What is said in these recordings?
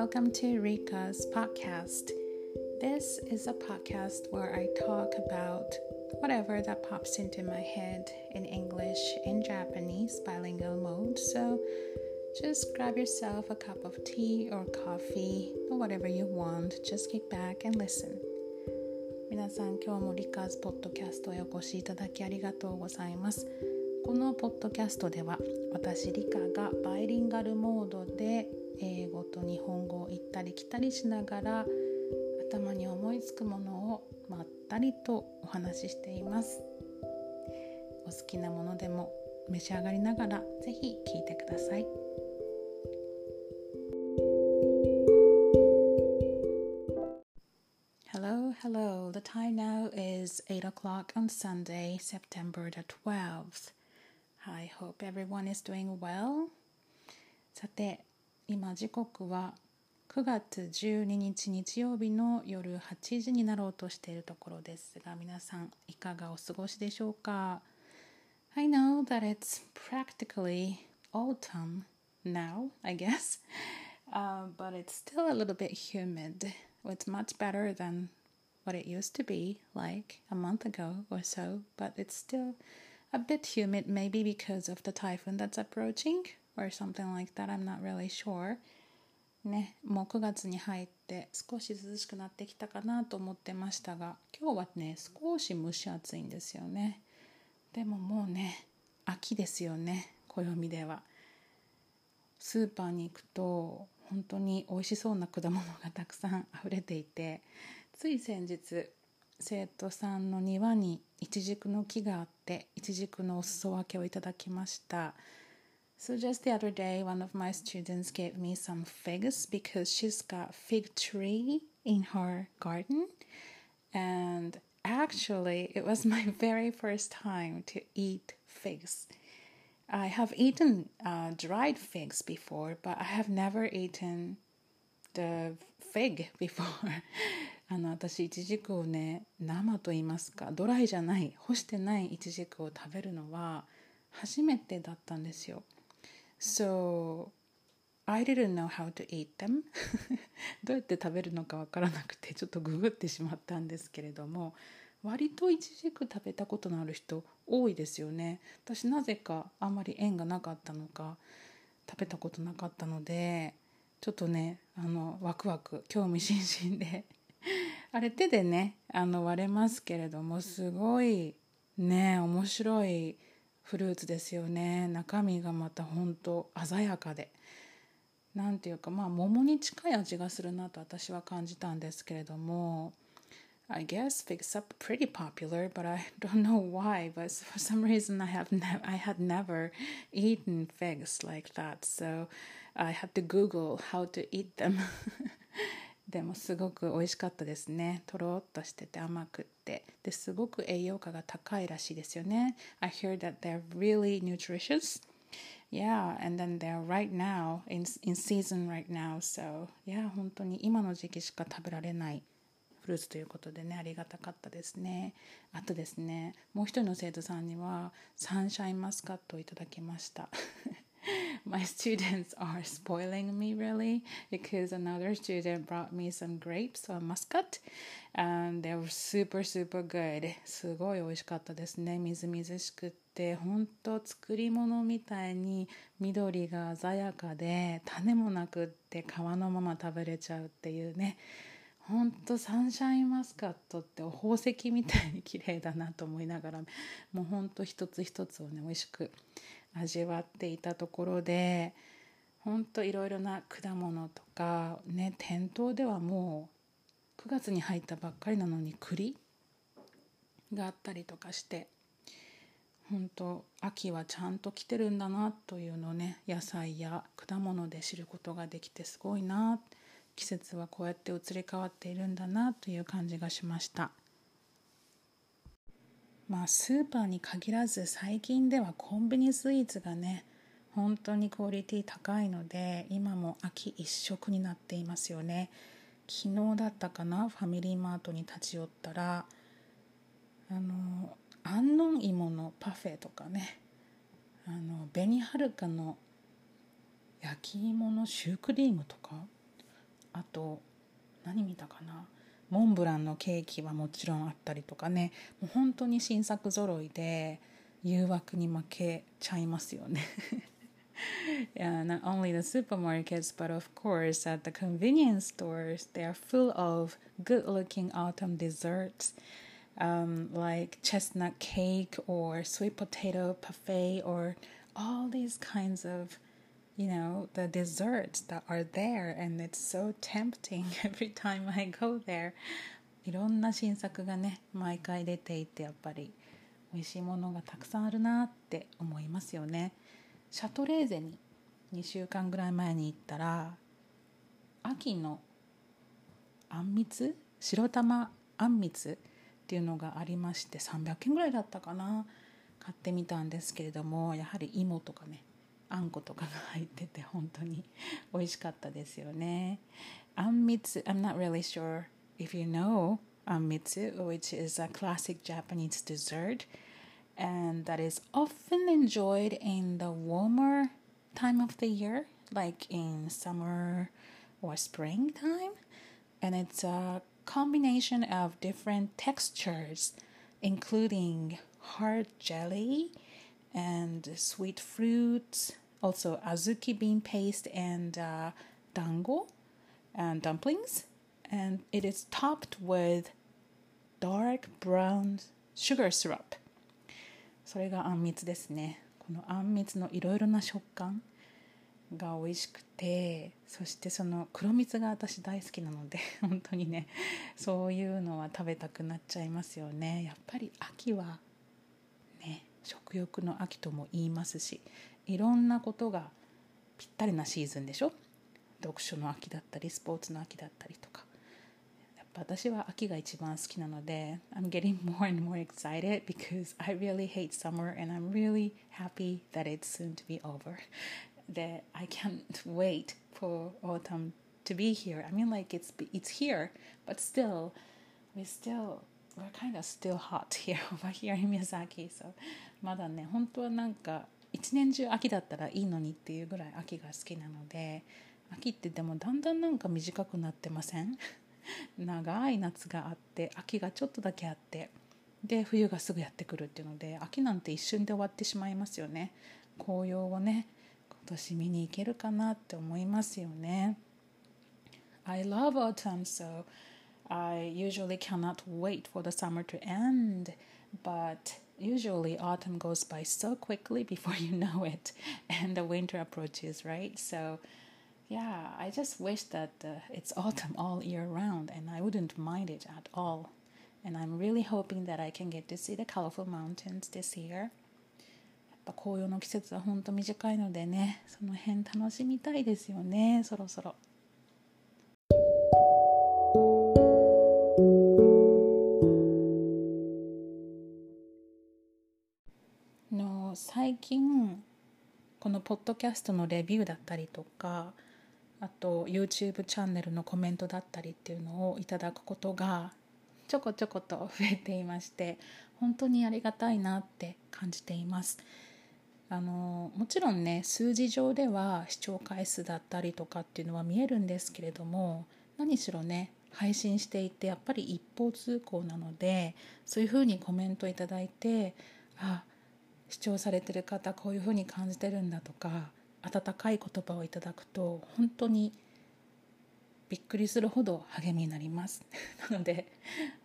welcome to Rika's podcast. This is a podcast where I talk about whatever that pops into my head in English, in Japanese, bilingual mode. So just grab yourself a cup of tea or coffee or whatever you want. Just kick back and listen. 皆さん今日もリカーズポッドキャストへお越しいただきありがとうございますこのポッドキャストでは私リカがバイリンガルモードで 英語と日本語を行ったり来たりしながら頭に思いつくものをまったりとお話ししていますお好きなものでも召し上がりながらぜひ聞いてください Hello, hello. The time now is 8 o'clock on Sunday, September the 12th. I hope everyone is doing well. さて、今時刻は9月12日日曜日の夜8時になろうとしているところですが皆さんいかがお過ごしでしょうか I know that it's practically autumn now, I guess, uh, but it's still a little bit humid. It's much better than what it used to be like a month ago or so, but it's still a bit humid, maybe because of the typhoon that's approaching or something like that. I'm not really sure. ね、もう9月に入って少し涼しくなってきたかなと思ってましたが今日はね少し蒸し暑いんですよねでももうね秋ですよね暦ではスーパーに行くと本当に美味しそうな果物がたくさん溢れていてつい先日生徒さんの庭にイチジクの木があってイチジクのお裾分けをいただきました So just the other day, one of my students gave me some figs because she's got fig tree in her garden. And actually, it was my very first time to eat figs. I have eaten uh, dried figs before, but I have never eaten the fig before. あの私いちじくをね生と言いますかドライじゃない干してないいちじくを食べるのは初めてだったんですよ。 So I didn't know how to eat them. どうやって食べるのかわからなくてちょっとググってしまったんですけれども割とイチジク食べたことのある人多いですよね。私なぜかあんまり縁がなかったのか食べたことなかったのでちょっとねあのワクワク興味津々で。あれ手でねあの割れますけれどもすごいね面白いフルーツですよね中身がまた本当鮮やかでなんていうかまあ桃に近い味がするなと私は感じたんですけれども I guess figs are pretty popular, but I don't know why. But for some reason, I have ne- I had never eaten figs like that, so I had to Google how to eat them. でもすごく美味しかったですねとろっとしてて甘くってですごく栄養価が高いらしいですよね I heard that they're really nutritious Yeah, and then they're right now in, in season right now. So, yeah, 本当に今の時期しか食べられないフルーツということでね、ありがたかったですね。あとですね、もう一人の生徒さんにはサンシャインマスカットをいただきました。my students are spoiling me really because another student brought me some grapes or muscat and they were super super good. すごい美味しかったですね。みずみずしくって本当作り物みたいに緑が鮮やかで種もなくって皮のまま食べれちゃうっていうね。ほんとサンシャインマスカットって宝石みたいに綺麗だなと思いながらもうほんと一つ一つをね美味しく味わっていたところでほんといろいろな果物とかね店頭ではもう9月に入ったばっかりなのに栗があったりとかして本当秋はちゃんと来てるんだなというのをね野菜や果物で知ることができてすごいな季節はこうやって移り変わっているんだなという感じがしました。まあスーパーに限らず最近ではコンビニスイーツがね本当にクオリティ高いので今も秋一色になっていますよね。昨日だったかなファミリーマートに立ち寄ったらあの安納芋のパフェとかねあの紅はるかの焼き芋のシュークリームとかあと何見たかなモンブランのケーキはもちろんあったりとかねもう本当に新作揃いで誘惑に負けちゃいますよね yeah, not only the supermarkets, but of course at the convenience stores, they are full of good looking autumn desserts um, like chestnut cake or sweet potato parfait or all these kinds of you know the desserts that are there and it's so tempting every time I go there. いろんな新作がね毎回出ていてやっぱり美味しいものがたくさんあるなって思いますよね。シャトレーゼに2週間ぐらい前に行ったら秋のあんみつ白玉あんみつっていうのがありまして300円ぐらいだったかな。買ってみたんですけれどもやはり芋とかねあんことかが入ってて本当に美味しかったですよね。あんみつ I'm not really sure if you know あんみつ which is a classic Japanese dessert and that is often enjoyed in the warmer time of the year like in summer or springtime and it's a combination of different textures including hard jelly and sweet fruits also azuki bean paste and uh, dango and dumplings. And it is topped with dark brown sugar syrup. それがあんみつですね。このあんみつのいろいろな食感が美味しくてそしてその黒蜜が私大好きなので 本当にねそういうのは食べたくなっちゃいますよね。やっぱり秋はね食欲の秋とも言いますしいろんなことがぴったりなシーズンでしょ読書の秋だったりスポーツの秋だったりとかやっぱ私は秋が一番好きなので I'm getting more and more excited because I really hate summer and I'm really happy that it's soon to be over that I can't wait for autumn to be here I mean like it's it's here but still we still we're kind of still hot here over here in Miyazaki so まだね本当はなんか一年中秋だったらいいのにっていうぐらい秋が好きなので秋ってでもだんだんなんか短くなってません？長い夏があって秋がちょっとだけあってで冬がすぐやってくるっていうので秋なんて一瞬で終わってしまいますよね。紅葉をね今年見に行けるかなって思いますよね。I love autumn so I usually cannot wait for the summer to end but usually autumn goes by so quickly before you know it and the winter approaches right so yeah i just wish that uh, it's autumn all year round and i wouldn't mind it at all and i'm really hoping that i can get to see the colorful mountains this year やっぱ紅葉の季節は本当短いのでねその辺楽しみたいですよねそろそろ。 最近このポッドキャストのレビューだったりとかあと YouTube チャンネルのコメントだったりっていうのをいただくことがちょこちょこと増えていまして本当にありがたいなって感じています。あのもちろんね数字上では視聴回数だったりとかっていうのは見えるんですけれども何しろね配信していてやっぱり一方通行なのでそういうふうにコメントいただいてあ視聴されてる方こういうふうに感じてるんだとか温かい言葉をいただくと本当にびっくりするほど励みになります。なので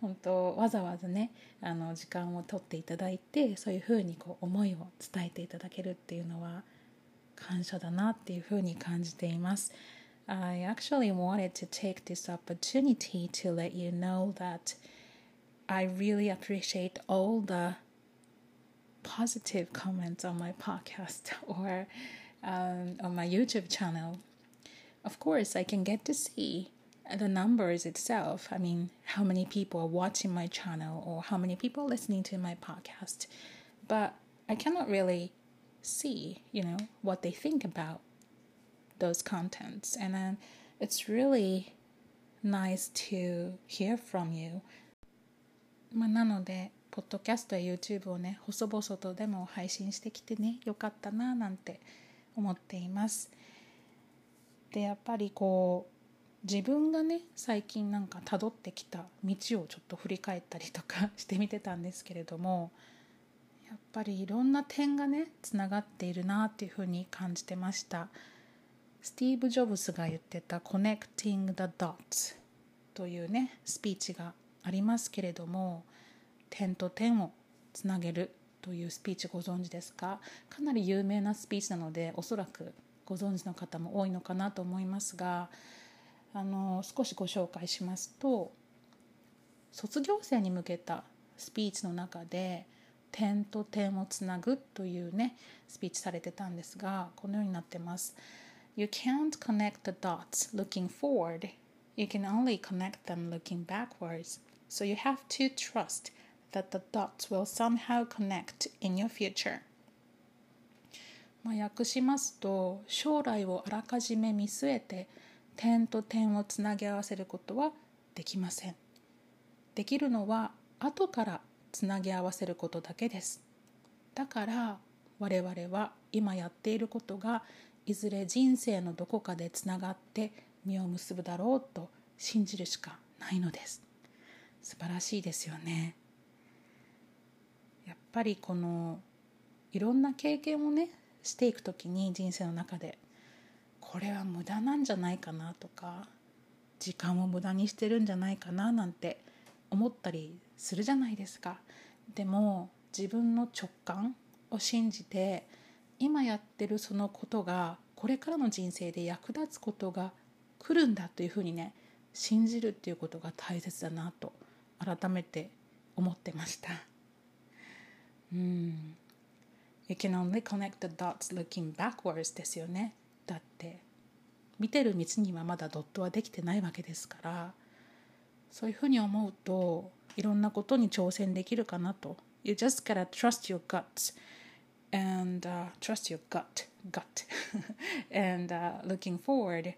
本当わざわざねあの時間をとっていただいてそういうふうにこう思いを伝えていただけるっていうのは感謝だなっていうふうに感じています。I actually wanted to take this opportunity to let you know that I really appreciate all the positive comments on my podcast or um, on my YouTube channel, of course, I can get to see the numbers itself. I mean, how many people are watching my channel or how many people are listening to my podcast. But I cannot really see, you know, what they think about those contents. And then it's really nice to hear from you. まあ、なので ポッドキャストや YouTube をね細々とでも配信してきてねよかったななんて思っています。でやっぱりこう自分がね最近なんか辿ってきた道をちょっと振り返ったりとか してみてたんですけれどもやっぱりいろんな点がねつながっているなっていうふうに感じてました。スティーブ・ジョブズが言ってた「Connecting the Dots」というねスピーチがありますけれども点と点をつなげるというスピーチご存知ですか？かなり有名なスピーチなのでおそらくご存知の方も多いのかなと思いますがあの少しご紹介しますと卒業生に向けたスピーチの中で点と点をつなぐというねスピーチされてたんですがこのようになってます。You can't connect the dots looking forward. You can only connect them looking backwards. So you have to trust that the dots will somehow connect in your future. まあ訳しますと将来をあらかじめ見据えて点と点をつなぎ合わせることはできません。できるのは後からつなぎ合わせることだけです。だから我々は今やっていることがいずれ人生のどこかでつながって実を結ぶだろうと信じるしかないのです。素晴らしいですよね。やっぱりこのいろんな経験をねしていく時に人生の中でこれは無駄なんじゃないかなとか時間を無駄にしてるんじゃないかななんて思ったりするじゃないですか。でも自分の直感を信じて今やってるそのことがこれからの人生で役立つことが来るんだというふうにね信じるっていうことが大切だなと改めて思ってました。うん You can only connect the dots looking backwards ですよねだって見てる道にはまだドットはできてないわけですからそういうふうに思うといろんなことに挑戦できるかなと You just gotta trust your guts and、uh, trust your gut gut and、uh, looking forward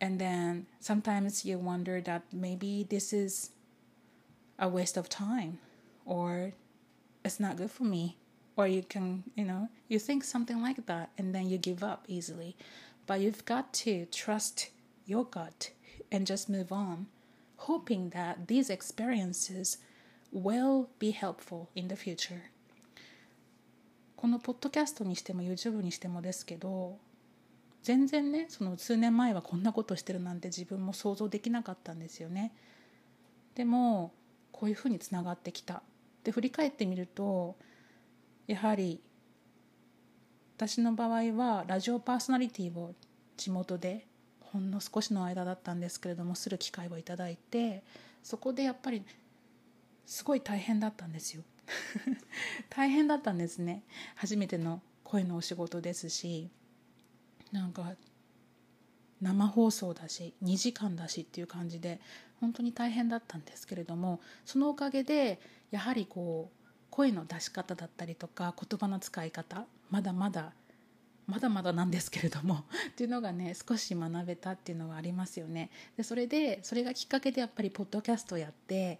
and then sometimes you wonder that maybe this is a waste of time or it's not good for me or you can you know you think something like that and then you give up easily but you've got to trust your gut and just move on hoping that these experiences will be helpful in the future このポッドキャストにしても YouTube にしてもですけど全然ねその数年前はこんなことしてるなんて自分も想像できなかったんですよねでもこういうふうにつながってきたで振り返ってみるとやはり私の場合はラジオパーソナリティを地元でほんの少しの間だったんですけれどもする機会をいただいてそこでやっぱりすごい大変だったんですよ。大変だったんですね。初めての声のお仕事ですしなんか生放送だし2時間だしっていう感じで本当に大変だったんですけれどもそのおかげでやはりこう声の出し方だったりとか言葉の使い方まだまだまだまだなんですけれどもっていうのがね少し学べたっていうのはありますよね。でそれでそれがきっかけでやっぱりポッドキャストをやって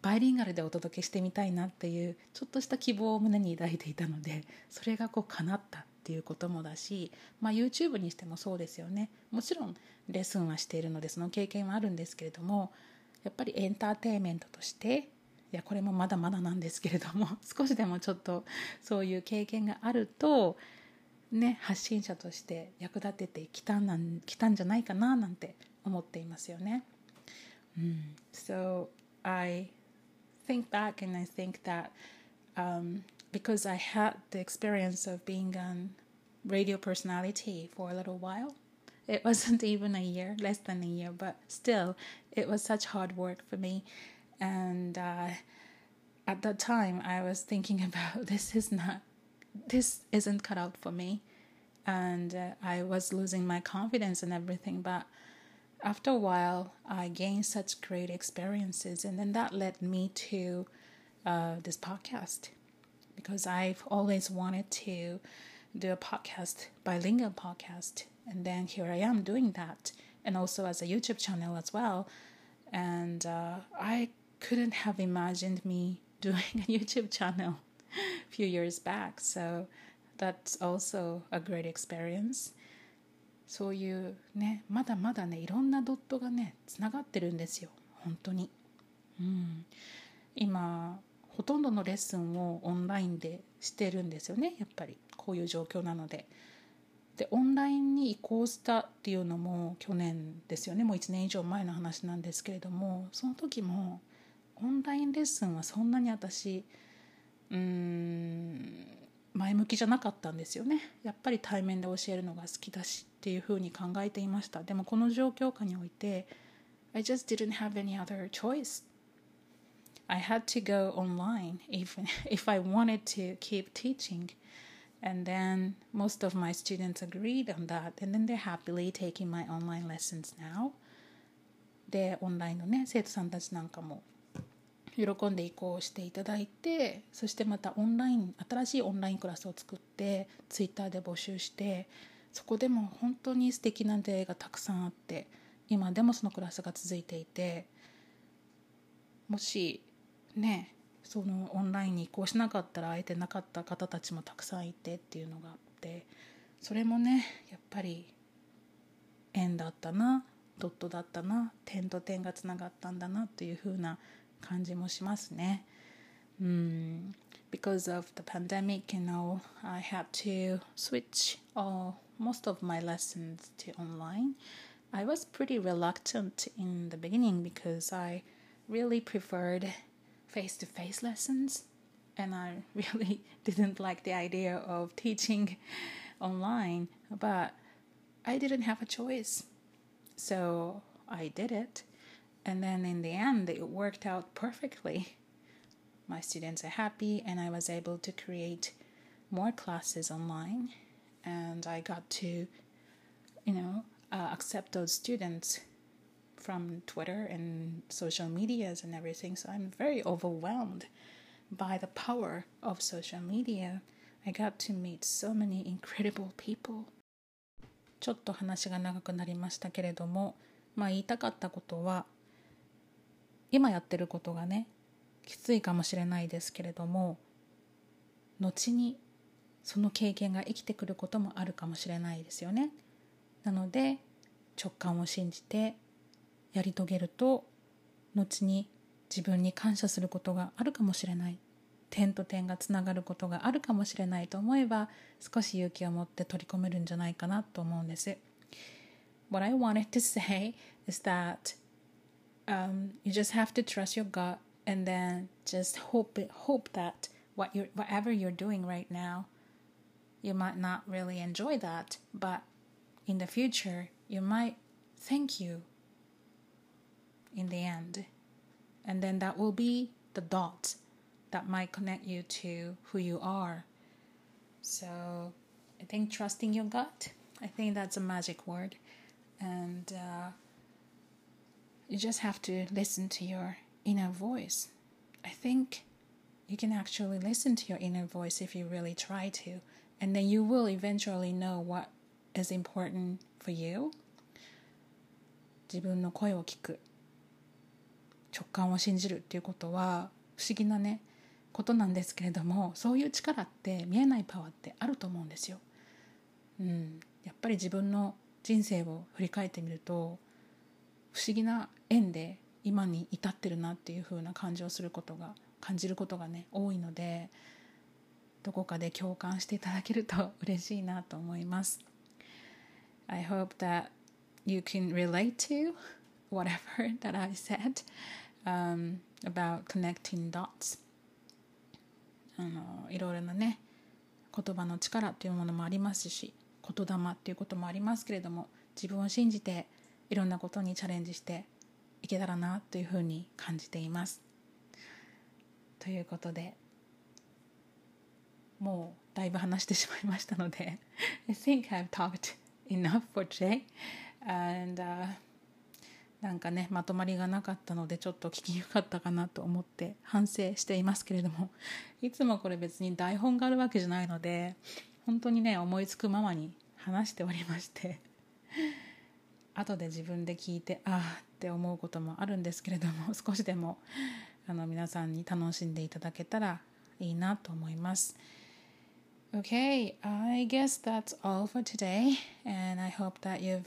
バイリンガルでお届けしてみたいなっていうちょっとした希望を胸に抱いていたのでそれがこう叶ったっていうこともだし、まあ、YouTube にしてもそうですよねもちろんレッスンはしているのでその経験はあるんですけれどもやっぱりエンターテインメントとしていやこれもまだまだなんですけれども 少しでもちょっとそういう経験があるとね発信者として役立ててきたなんきたんじゃないかななんて思っていますよね。うん、so I think back and I think that um, because I had the experience of being a radio personality for a little while. It wasn't even a year, less than a year, but still, it was such hard work for me. and uh, at that time i was thinking about this is not this isn't cut out for me and uh, i was losing my confidence and everything but after a while i gained such great experiences and then that led me to uh, this podcast because i've always wanted to do a podcast bilingual podcast and then here i am doing that and also as a youtube channel as well and uh, i couldn't have imagined me doing a YouTube channel a few years back. So that's also a great experience. そういうねまだまだねいろんなドットがねつながってるんですよ本当に。うん、今 ほとんどのレッスンをオンラインでしてるんですよねやっぱり。こういう状況なので。でオンラインに移行したっていうのも去年ですよね。もう1年以上前の話なんですけれども。その時もオンラインレッスンはそんなに私うーん前向きじゃなかったんですよね。やっぱり対面で教えるのが好きだしっていうふうに考えていました。でもこの状況下において I just didn't have any other choice I had to go online even if I wanted to keep teaching and then most of my students agreed on that and then they're happily taking my online lessons now でオンラインのね生徒さんたちなんかも喜んで移行していただいてそしてまたオンライン新しいオンラインクラスを作ってツイッターで募集してそこでも本当に素敵な出会いがたくさんあって今でもそのクラスが続いていてもしねそのオンラインに移行しなかったら会えてなかった方たちもたくさんいてっていうのがあってそれもねやっぱり縁だったなドットだったな点と点がつながったんだなというふうな感じもしますね。うん because of the pandemic, you know, I had to switch all most of my lessons to online. I was pretty reluctant in the beginning because I really preferred face to face lessons and I really didn't like the idea of teaching online, but I didn't have a choice. So I did it. And then in the end, it worked out perfectly. My students are happy, and I was able to create more classes online. And I got to, you know, uh, accept those students from Twitter and social medias and everything. So I'm very overwhelmed by the power of social media. I got to meet so many incredible people. ちょっと話が長くなりましたけれども、まあ言いたかったことは、今やってることがねきついかもしれないですけれども後にその経験が生きてくることもあるかもしれないですよね。なので直感を信じてやり遂げると後に自分に感謝することがあるかもしれない点と点がつながることがあるかもしれないと思えば少し勇気を持って取り込めるんじゃないかなと思うんです。What I wanted to say is that um, you just have to trust your gut and then just hope it, hope that what you whatever you're doing right now you might not really enjoy that but in the future you might thank you in the end and then that will be the dot that might connect you to who you are so i think trusting your gut i think that's a magic word and uh, you just have to listen to your inner voice. I think you can actually listen to your inner voice if you really try to, and then you will eventually know what is important for you. 自分の声を聞く 直感を信じるっていうことは不思議なねことなんですけれどもそういう力って見えないパワーってあると思うんですよ。うん、やっぱり自分の人生を振り返ってみると不思議な縁で今に至ってるなっていう風な感じをすることが感じることがね多いのでどこかで共感していただけると嬉しいなと思います。I hope that you can relate to whatever that I said、um, about connecting dots あのいろいろなね言葉の力っていうものもありますし言霊っていうこともありますけれども自分を信じていろんなことにチャレンジしていけたらなというふうに感じています。ということでもうだいぶ話してしまいましたので I think I've talked enough for today and、uh, なんかねまとまりがなかったのでちょっと聞きにくかったかなと思って反省していますけれども。いつもこれ別に台本があるわけじゃないので本当にね思いつくままに話しておりまして。後で自分で聞いてああって思うこともあるんですけれども 少しでもあの皆さんに楽しんでいただけたらいいなと思います。Okay, I guess that's all for today, and I hope that you've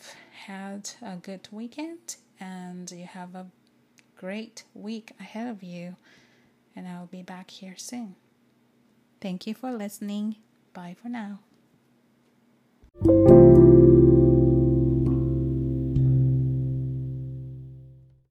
had a good weekend. and you have a great week ahead of you. And I'll be back here soon. Thank you for listening. Bye for now.